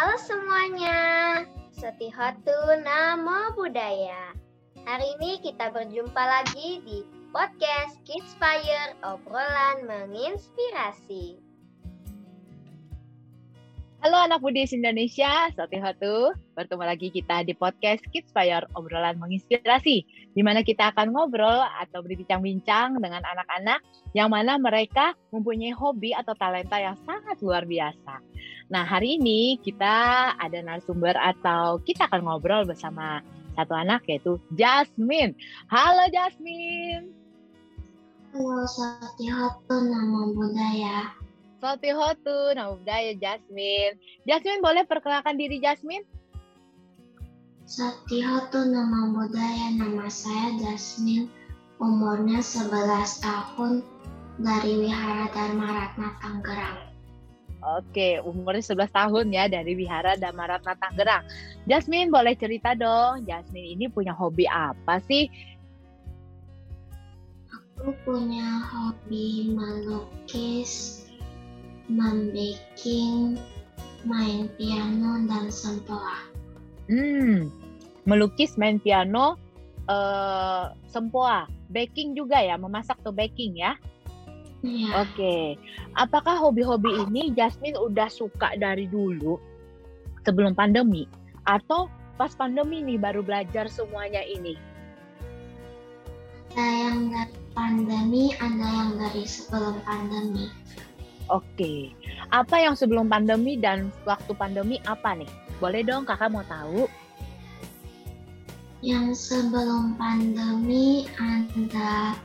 Halo semuanya, Setihotu Namo Budaya. Hari ini kita berjumpa lagi di podcast Kids Fire obrolan menginspirasi. Halo anak Budis Indonesia, Setihotu. Bertemu lagi kita di podcast Kids Fire obrolan menginspirasi, di mana kita akan ngobrol atau berbincang-bincang dengan anak-anak yang mana mereka mempunyai hobi atau talenta yang sangat luar biasa. Nah, hari ini kita ada narasumber atau kita akan ngobrol bersama satu anak yaitu Jasmine. Halo Jasmine. Halo Satihotu Nama Budaya. Satihotu Nama Budaya Jasmine. Jasmine boleh perkenalkan diri Jasmine? Satihotu Nama Budaya. Nama saya Jasmine. Umurnya 11 tahun dari Wihara Dharma Ratna Tangerang. Oke, umurnya 11 tahun ya dari Wihara Damaratna Tangerang. Jasmine boleh cerita dong, Jasmine ini punya hobi apa sih? Aku punya hobi melukis, membaking, main piano, dan sempoa. Hmm, melukis, main piano, uh, sempoa, baking juga ya, memasak tuh baking ya? Iya. Oke, apakah hobi-hobi ini Jasmine udah suka dari dulu sebelum pandemi atau pas pandemi nih baru belajar semuanya ini? Ada yang dari pandemi, ada yang dari sebelum pandemi. Oke, apa yang sebelum pandemi dan waktu pandemi apa nih? Boleh dong kakak mau tahu? Yang sebelum pandemi ada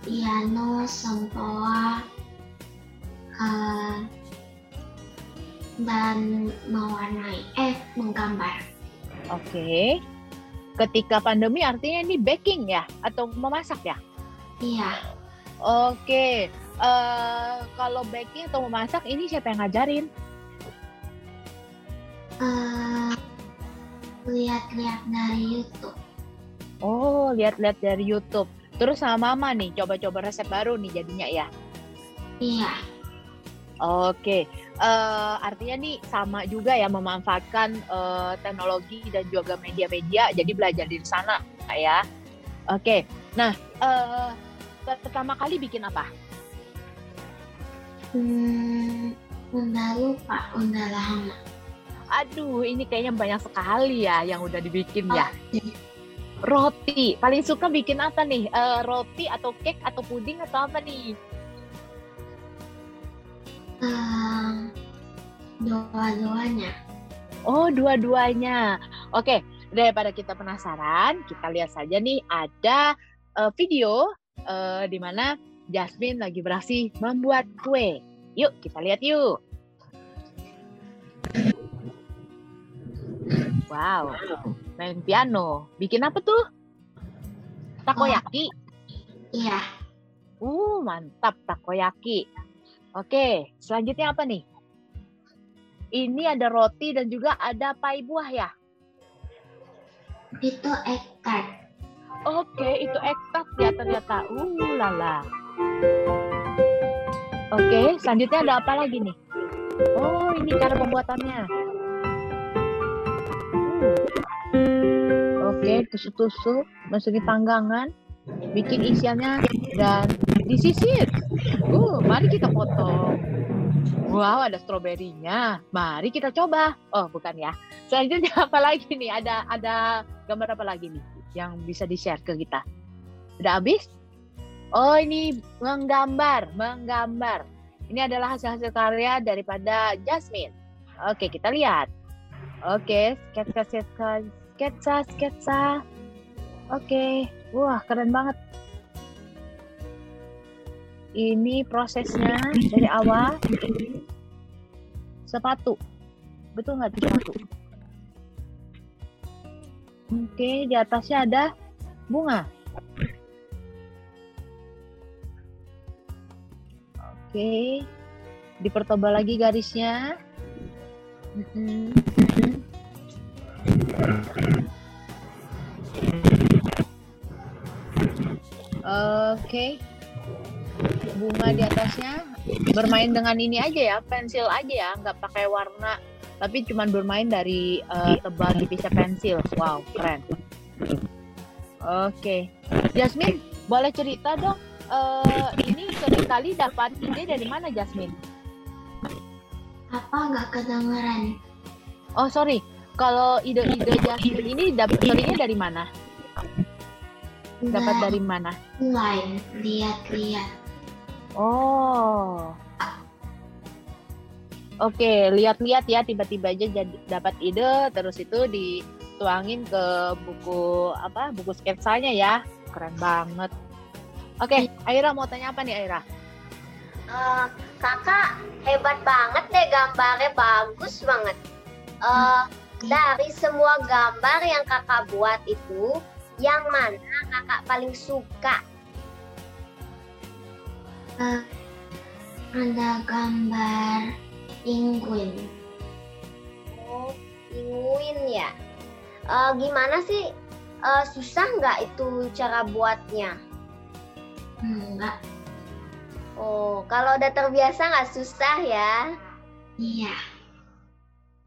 piano, sempoa, uh, dan mewarnai, eh menggambar. Oke. Ketika pandemi artinya ini baking ya atau memasak ya? Iya. Oke. Uh, kalau baking atau memasak ini siapa yang ngajarin? Uh, lihat-lihat dari YouTube. Oh, lihat-lihat dari YouTube. Terus sama mama nih, coba-coba resep baru nih jadinya ya? Iya. Oke, uh, artinya nih sama juga ya memanfaatkan uh, teknologi dan juga media-media, jadi belajar di sana ya. Oke, nah uh, pertama kali bikin apa? Hmm, udah lupa, udah lama. Aduh, ini kayaknya banyak sekali ya yang udah dibikin ya. Oh, Roti. Paling suka bikin apa nih? Uh, roti atau cake atau puding atau apa nih? Uh, dua-duanya. Oh, dua-duanya. Oke, daripada kita penasaran, kita lihat saja nih ada uh, video uh, di mana Jasmine lagi beraksi membuat kue. Yuk, kita lihat yuk. Wow main piano. Bikin apa tuh? Takoyaki. Iya. Uh, mantap takoyaki. Oke, selanjutnya apa nih? Ini ada roti dan juga ada pai buah ya? Itu egg tart. Oke, itu egg tart ya ternyata. Uh, lala. Oke, selanjutnya ada apa lagi nih? Oh, ini cara pembuatannya. Oke, tusuk-tusuk, masukin panggangan, bikin isiannya dan disisir. Uh, mari kita potong. Wow, ada stroberinya. Mari kita coba. Oh, bukan ya. Selanjutnya apa lagi nih? Ada ada gambar apa lagi nih yang bisa di-share ke kita? Udah habis? Oh, ini menggambar, menggambar. Ini adalah hasil-hasil karya daripada Jasmine. Oke, kita lihat. Oke, sketsa sketsa sketsa sketsa oke wah keren banget ini prosesnya dari awal sepatu betul nggak sepatu oke di atasnya ada bunga okay. dipertebal lagi garisnya Oke. Okay. Bunga di atasnya bermain dengan ini aja ya, pensil aja ya, nggak pakai warna tapi cuma bermain dari uh, tebal tipisnya pensil. Wow, keren. Oke, Jasmine, boleh cerita dong. Uh, ini sering kali dapat ide dari mana, Jasmine? Apa nggak kedengeran? Oh sorry, kalau ide-ide Jasmine ini dapat seringnya dari mana? Dapat dari mana? Lain, lihat-lihat. Oh. Oke, lihat-lihat ya tiba-tiba aja jadi dapat ide terus itu dituangin ke buku apa? Buku sketsanya ya. Keren banget. Oke, Aira mau tanya apa nih Aira? Uh, kakak hebat banget deh gambarnya bagus banget. Uh, dari semua gambar yang kakak buat itu, yang mana kakak paling suka? Uh, ada gambar penguin. Oh, penguin ya. Uh, gimana sih? Uh, susah nggak itu cara buatnya? Enggak. Oh, kalau udah terbiasa nggak susah ya? Iya.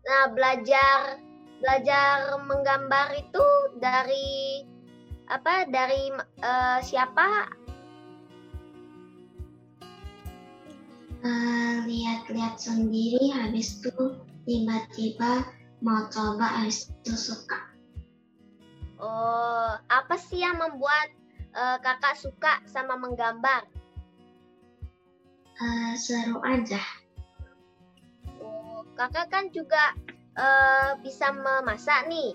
Nah, belajar belajar menggambar itu dari apa dari uh, siapa? Uh, lihat-lihat sendiri habis itu tiba-tiba mau coba habis itu suka. Oh, apa sih yang membuat uh, kakak suka sama menggambar? Uh, seru aja. Oh, kakak kan juga uh, bisa memasak nih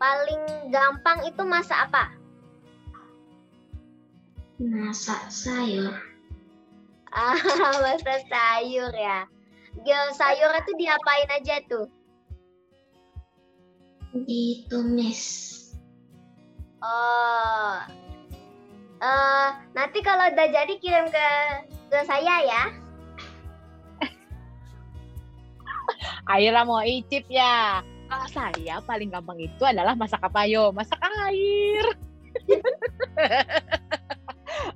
paling gampang itu masak apa? Masak sayur. Ah, masak sayur ya. Gil sayur itu diapain aja tuh? Ditumis. Oh. Uh, nanti kalau udah jadi kirim ke ke saya ya. Aira mau icip ya. Kalau saya paling gampang itu adalah masak apa yo? Masak air.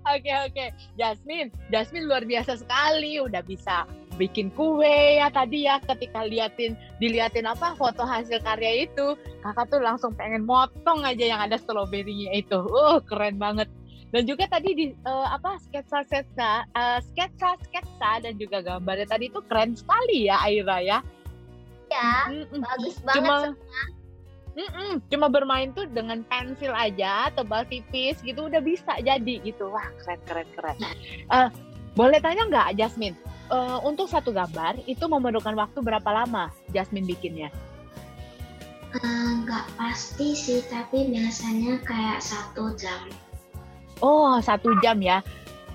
Oke oke, Jasmine, Jasmine luar biasa sekali, udah bisa bikin kue ya tadi ya ketika liatin diliatin apa foto hasil karya itu, kakak tuh langsung pengen motong aja yang ada stroberinya itu, uh keren banget. Dan juga tadi di uh, apa sketsa sketsa uh, sketsa sketsa dan juga gambarnya tadi itu keren sekali ya Aira ya ya. Mm-mm. Bagus banget cuma, semua. Mm-mm. Cuma bermain tuh dengan pensil aja, tebal tipis gitu udah bisa jadi gitu. Wah keren keren keren. Uh, boleh tanya nggak Jasmine? Uh, untuk satu gambar itu memerlukan waktu berapa lama Jasmine bikinnya? Nggak uh, pasti sih, tapi biasanya kayak satu jam. Oh satu jam ya.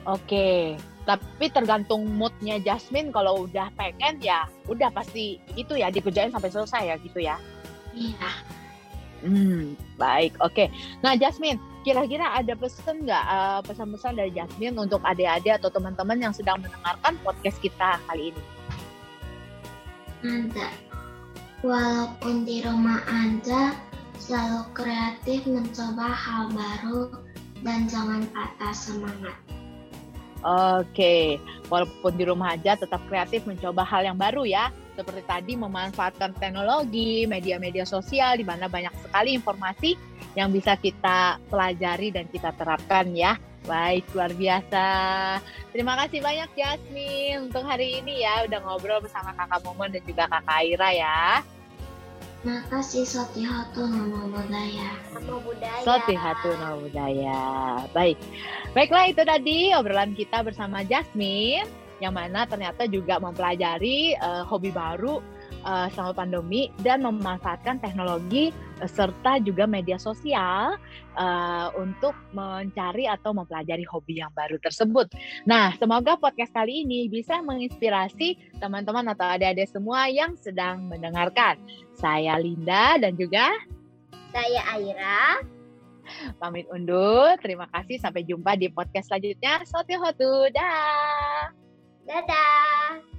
Oke, tapi tergantung moodnya Jasmine. Kalau udah pengen ya udah pasti itu ya dikerjain sampai selesai ya gitu ya? Iya. Hmm baik. Oke. Nah Jasmine kira-kira ada pesan nggak uh, pesan-pesan dari Jasmine untuk adik-adik atau teman-teman yang sedang mendengarkan podcast kita kali ini? Ada. Walaupun di rumah aja selalu kreatif mencoba hal baru dan jangan patah semangat Oke, walaupun di rumah aja tetap kreatif mencoba hal yang baru ya. Seperti tadi memanfaatkan teknologi, media-media sosial di mana banyak sekali informasi yang bisa kita pelajari dan kita terapkan ya. Baik, luar biasa. Terima kasih banyak Jasmine untuk hari ini ya udah ngobrol bersama Kakak Momon dan juga Kakak Aira ya. Makasih Soti Hatu Nama Budaya. Nama Budaya. Soti Hatu Nama Budaya. Baik. Baiklah itu tadi obrolan kita bersama Jasmine yang mana ternyata juga mempelajari uh, hobi baru uh, selama pandemi dan memanfaatkan teknologi uh, serta juga media sosial uh, untuk mencari atau mempelajari hobi yang baru tersebut. Nah, semoga podcast kali ini bisa menginspirasi teman-teman atau adik-adik semua yang sedang mendengarkan. Saya Linda dan juga saya Aira. Pamit undur. Terima kasih. Sampai jumpa di podcast selanjutnya. Sotil Hotu. Dah. Dadah.